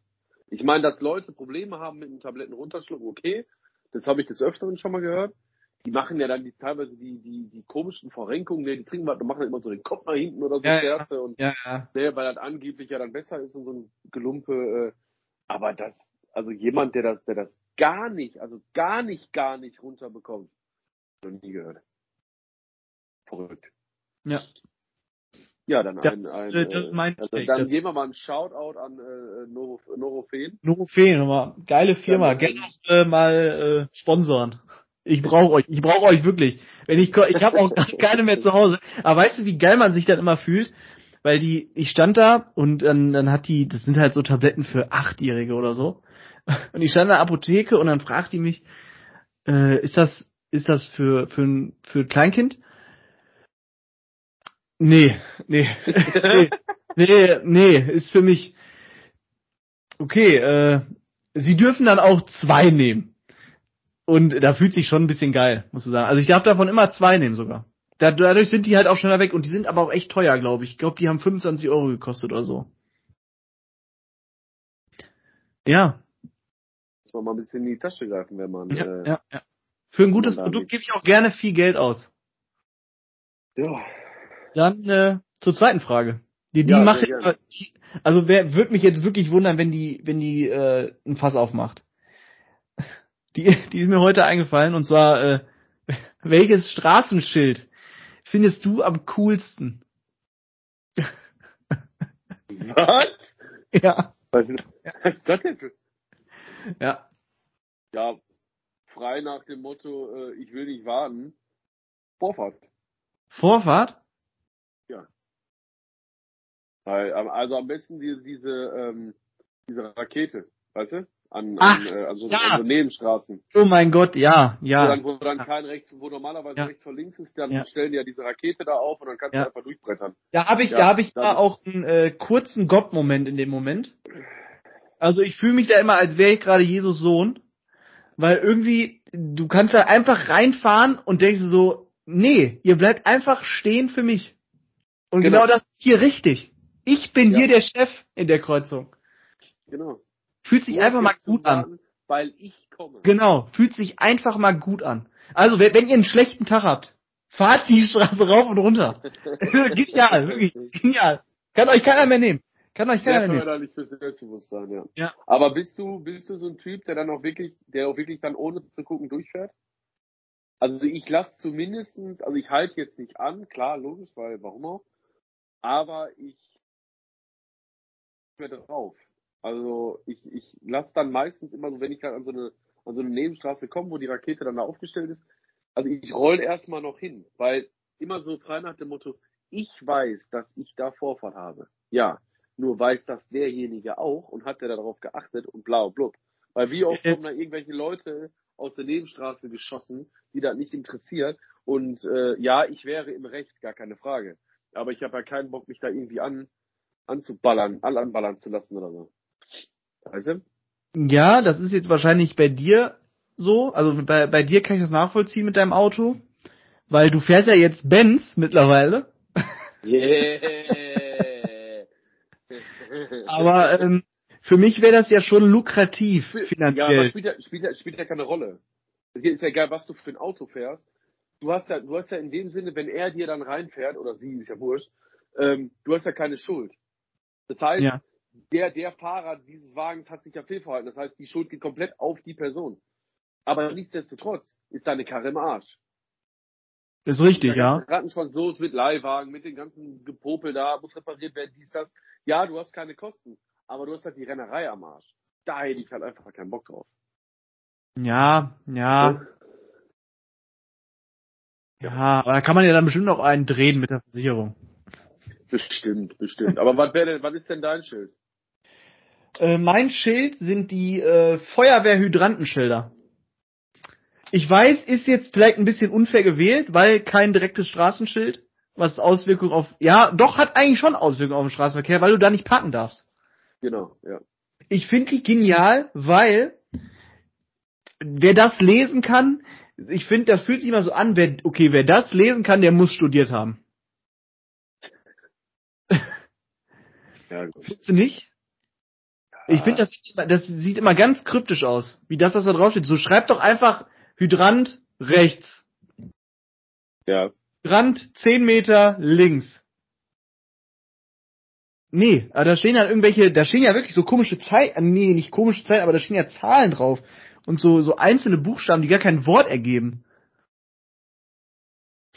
Ich meine, dass Leute Probleme haben mit den Tabletten runterschlucken, okay. Das habe ich des Öfteren schon mal gehört. Die machen ja dann die, teilweise die, die, die komischen Verrenkungen, ne, die trinken und machen dann immer so den Kopf nach hinten oder so Ja, ja. Scherze und Ja, ja. ne, weil das angeblich ja dann besser ist und so ein Gelumpe. Äh, aber das, also jemand, der das, der das gar nicht, also gar nicht, gar nicht runterbekommt, noch nie gehört. Verrückt. Ja. Ja, dann Das, ein, ein äh, das ist mein also dann dazu. geben wir mal einen Shoutout an äh, Noro, Norofen. Nochmal. Geile Firma. Ja, Gerne äh, mal äh, sponsoren. Ich brauche euch. Ich brauche euch wirklich. Wenn ich ich habe auch gar keine mehr zu Hause. Aber weißt du, wie geil man sich dann immer fühlt? Weil die, ich stand da und dann, dann hat die, das sind halt so Tabletten für Achtjährige oder so. Und ich stand in der Apotheke und dann fragt die mich, äh, ist das, ist das für, für ein, für ein Kleinkind? Nee, nee, nee, nee, nee, ist für mich. Okay, äh, sie dürfen dann auch zwei nehmen. Und da fühlt sich schon ein bisschen geil, musst du sagen. Also ich darf davon immer zwei nehmen sogar. Da, dadurch sind die halt auch schneller weg und die sind aber auch echt teuer, glaube ich. Ich glaube, die haben 25 Euro gekostet oder so. Ja, Muss man mal ein bisschen in die Tasche greifen, wenn man. ja, äh, ja, ja. Für ein gutes Produkt gebe ich auch gerne viel Geld aus. ja. Dann äh, zur zweiten Frage. Die, die Ja, gerne. die, also wer würde mich jetzt wirklich wundern, wenn die, wenn die äh, ein Fass aufmacht. Die, die ist mir heute eingefallen und zwar äh, welches Straßenschild findest du am coolsten? Was? Ja. Was ist, das denn? Ja. Ja, frei nach dem Motto, äh, ich will nicht warten. Vorfahrt. Vorfahrt? Weil, am- also am besten die, diese, ähm, diese Rakete, weißt du? An, Ach, an, äh, an, so, ja. an so Nebenstraßen. Oh mein Gott, ja, Wo ja. dann, wo dann kein rechts, wo normalerweise Ja. rechts vor links ist, dann Ja. stellen die ja diese Rakete da auf und dann kannst du einfach durchbrettern. Da habe ich, da habe ich da- auch einen äh, kurzen Gott-Moment in dem Moment. Also ich fühle mich da immer, als wäre ich gerade Jesus Sohn, weil irgendwie du kannst da einfach reinfahren und denkst so, nee, ihr bleibt einfach stehen für mich. Und genau, Genau. das ist hier richtig. Ich bin hier der Chef in der Kreuzung. Genau. Fühlt sich einfach mal gut an. Weil ich komme. Genau, fühlt sich einfach mal gut an. Also wenn, wenn ihr einen schlechten Tag habt, Fahrt die Straße rauf und runter. genial, wirklich, genial. Kann euch keiner mehr nehmen. Kann euch keiner mehr nehmen. nicht für Selbstbewusstsein, ja. Ja. Aber bist du, bist du so ein Typ, der dann auch wirklich, der auch wirklich dann ohne zu gucken durchfährt? Also ich lasse zumindestens, also ich halte jetzt nicht an, klar, logisch, weil warum auch, aber ich mehr drauf. Also ich, ich lasse dann meistens immer so, wenn ich gerade an so eine an so eine Nebenstraße komme, wo die Rakete dann da aufgestellt ist, also ich roll erstmal noch hin, weil immer so frei nach dem Motto, ich weiß, dass ich da Vorfahrt habe. Ja, nur weiß das derjenige auch und hat der darauf geachtet und bla blub. Weil wie oft kommen da irgendwelche Leute aus der Nebenstraße geschossen, die das nicht interessiert. Und äh, ja, ich wäre im Recht, gar keine Frage. Aber ich habe ja keinen Bock, mich da irgendwie an anzuballern, all anballern zu lassen oder so. Weißt du? Ja, das ist jetzt wahrscheinlich bei dir so. Also bei, bei dir kann ich das nachvollziehen mit deinem Auto. Weil du fährst ja jetzt Benz mittlerweile. Yeah. Aber ähm, für mich wäre das ja schon lukrativ finanziell. Ja, aber spielt ja, spielt, ja, spielt ja keine Rolle. Ist ja egal, was du für ein Auto fährst. Du hast ja, du hast ja in dem Sinne, wenn er dir dann reinfährt, oder sie, ist ja wurscht, ähm, du hast ja keine Schuld. Das heißt, Ja. Der, der Fahrer dieses Wagens hat sich ja fehlverhalten. Das heißt, die Schuld geht komplett auf die Person. Aber nichtsdestotrotz ist deine Karre im Arsch. ist richtig, Der ja. Rattenschwanz los mit Leihwagen, mit den ganzen Gepopel da, muss repariert werden, dies, das. Ja, du hast keine Kosten, aber du hast halt die Rennerei am Arsch. Da hätte ich halt einfach keinen Bock drauf. Ja, ja, ja. Aber da kann man ja dann bestimmt noch einen drehen mit der Versicherung. Bestimmt, bestimmt. Aber was wäre denn, was ist denn dein Schild? Äh, mein Schild sind die äh, Feuerwehrhydrantenschilder. Ich weiß, ist jetzt vielleicht ein bisschen unfair gewählt, weil kein direktes Straßenschild, was Auswirkungen auf, ja, doch hat eigentlich schon Auswirkungen auf den Straßenverkehr, weil du da nicht parken darfst. Genau, ja. Ich finde die genial, weil wer das lesen kann, ich finde, das fühlt sich immer so an, wer, okay, wer das lesen kann, der muss studiert haben. Ja, gut. Findest du nicht? Ich finde, das, sieht immer- das sieht immer ganz kryptisch aus, wie das, was da draufsteht. So schreib doch einfach Hydrant rechts, Ja. Hydrant 10 Meter links. Nee, aber da stehen dann irgendwelche, da stehen ja wirklich so komische Zeichen, nee, nicht komische Zeichen, aber da stehen ja Zahlen drauf. Und so, so einzelne Buchstaben, die gar kein Wort ergeben.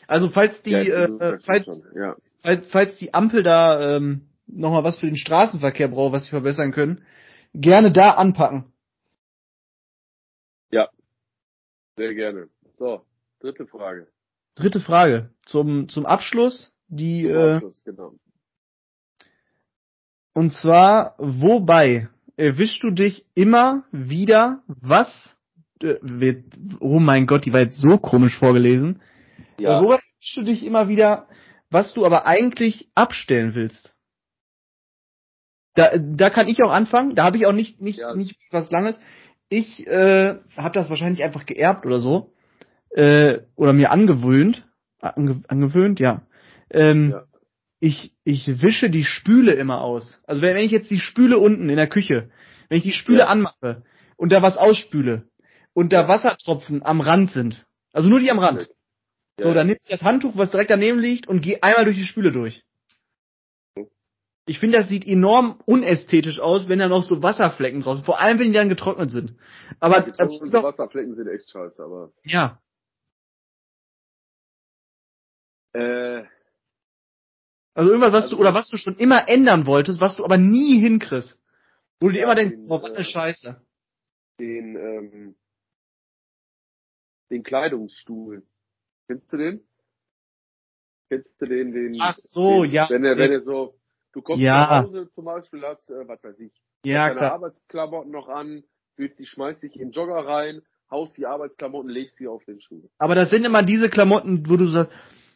Also falls die, ja, äh, falls, schon. ja. falls, falls die Ampel da ähm, nochmal was für den Straßenverkehr braucht, was sie verbessern können, gerne da anpacken. Sehr gerne. So, dritte Frage. Dritte Frage. Zum, zum Abschluss, die, Zum äh, Abschluss, genau. und zwar, wobei erwischst du dich immer wieder, was, äh, wird, oh mein Gott, die war jetzt so komisch vorgelesen, Ja, äh, wobei erwischst du dich immer wieder, was du aber eigentlich abstellen willst? Da, da kann ich auch anfangen, da habe ich auch nicht, nicht, Ja. nicht was Langes. Ich äh, habe das wahrscheinlich einfach geerbt oder so. Äh, oder mir angewöhnt. Ange angewöhnt, ja. Ähm, Ja. Ich, ich wische die Spüle immer aus. Also wenn, wenn ich jetzt die Spüle unten in der Küche, wenn ich die Spüle Ja. anmache und da was ausspüle und da. Wassertropfen am Rand sind, also nur die am Rand, so, dann nehme ich das Handtuch, was direkt daneben liegt und gehe einmal durch die Spüle durch. Ich finde, das sieht enorm unästhetisch aus, wenn da noch so Wasserflecken draus sind. Vor allem, wenn die dann getrocknet sind. Aber Die das ist doch, Wasserflecken sind echt scheiße, aber. ja, Äh, also irgendwas, was Also du, oder was du schon immer ändern wolltest, was du aber nie hinkriegst. Wo du dir Ja, immer denkst, den, oh, was eine äh, Scheiße. den, ähm, den Kleidungsstuhl. Kennst du den? Kennst du den, den? Ach so, den, ja, Wenn er, wenn er so, du kommst Ja. nach Hause zum Beispiel, hast, äh, was weiß ich, Ja, deine klar. Arbeitsklamotten noch an, willst schmeißt dich in den Jogger rein, haust die Arbeitsklamotten, legst sie auf den Stuhl. Aber das sind immer diese Klamotten, wo du sagst,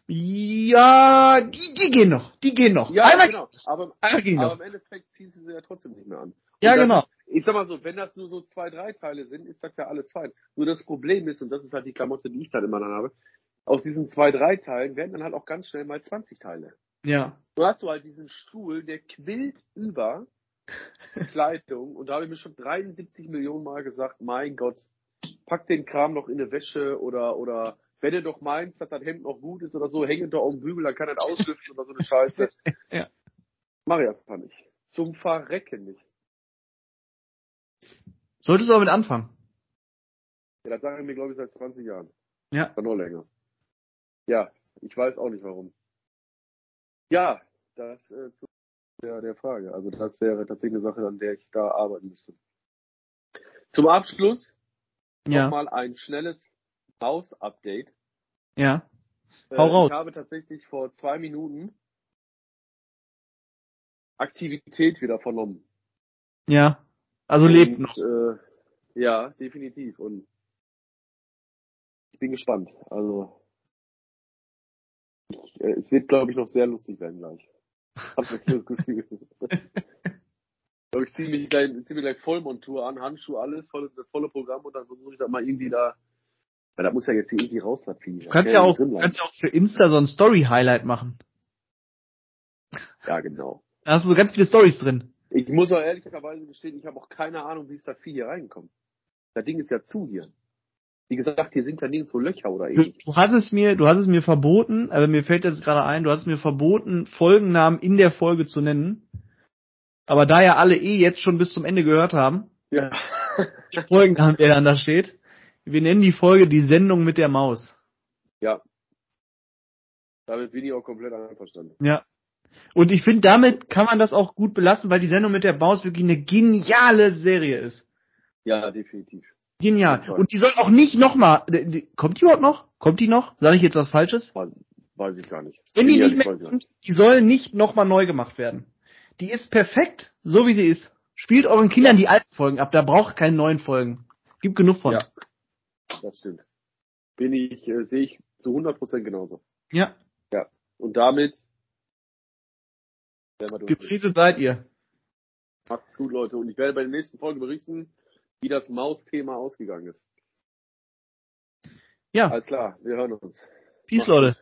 ja, die, die gehen noch, die gehen noch. Ja, Einmal, genau. Aber, einmal gehen aber noch. im Endeffekt ziehst du sie ja trotzdem nicht mehr an. Und Ja, genau. Ist, ich sag mal so, wenn das nur so zwei, drei Teile sind, ist das ja alles fein. Nur das Problem ist, und das ist halt die Klamotte, die ich dann immer dann habe, aus diesen zwei, drei Teilen werden dann halt auch ganz schnell mal 20 Teile. Ja. Du hast du halt diesen Stuhl, der quillt über Kleidung und da habe ich mir schon 73 Millionen Mal gesagt, mein Gott, pack den Kram noch in eine Wäsche oder oder wenn du doch meinst, dass das Hemd noch gut ist oder so, hänge doch auf dem Bügel, dann kann das auslüften oder so eine Scheiße. Ja. Mach ich einfach nicht. Zum Verrecken nicht. Solltest du damit anfangen. Ja, das sagen wir, glaube ich, seit 20 Jahren. Ja. Oder noch länger. Ja, ich weiß auch nicht warum. Ja, das äh, zu der, der Frage. Also das wäre tatsächlich eine Sache, an der ich da arbeiten müsste. Zum Abschluss Ja. nochmal ein schnelles Maus-Update. Ja. Äh, Hau raus. Ich habe tatsächlich vor zwei Minuten Aktivität wieder vernommen. Ja. Also lebt Und, noch. Äh, ja, definitiv. Und ich bin gespannt. Also äh, es wird, glaube ich, noch sehr lustig werden gleich. Hab jetzt so das Gefühl. Ich glaube, ich ziehe mich gleich, zieh mir gleich Vollmontur an, Handschuhe, alles, volle, das volle Programm und dann versuche ich das mal irgendwie da. Weil da muss ja jetzt hier irgendwie raus, das Vieh. Du kannst ja auch, du kannst ja auch für Insta so ein Story-Highlight machen. Ja, genau. Da hast du so ganz viele Stories drin. Ich muss auch ehrlicherweise gestehen, ich habe auch keine Ahnung, wie ist das Vieh hier reinkommt. Das Ding ist ja zu hier. Wie gesagt, hier sind ja nirgendwo Löcher oder Du, ähnlich. du hast es mir, du hast es mir verboten, aber mir fällt jetzt gerade ein, du hast es mir verboten, Folgennamen in der Folge zu nennen. Aber da ja alle eh jetzt schon bis zum Ende gehört haben, Ja. Folgennamen, der dann da steht, wir nennen die Folge die Sendung mit der Maus. ja. Damit bin ich auch komplett einverstanden. Ja. Und ich finde, damit kann man das auch gut belassen, weil die Sendung mit der Maus wirklich eine geniale Serie ist. Ja, definitiv. Genial. Und die soll auch nicht nochmal, kommt die überhaupt noch? Kommt die noch? Sage ich jetzt was Falsches? Weiß, weiß ich gar nicht. Wenn die Ja, nicht mehr kommt, die soll nicht nochmal neu gemacht werden. Die ist perfekt, so wie sie ist. Spielt euren Kindern die alten Folgen ab, da braucht keine neuen Folgen. Gibt genug von. Ja. Das stimmt. Bin ich, äh, sehe ich zu 100% genauso. ja. Und damit. Gepriesen seid ihr. Macht's gut, Leute. Und ich werde bei der nächsten Folge berichten, wie das Maus-Thema ausgegangen ist. Ja, Alles klar, wir hören uns. Peace, Leute.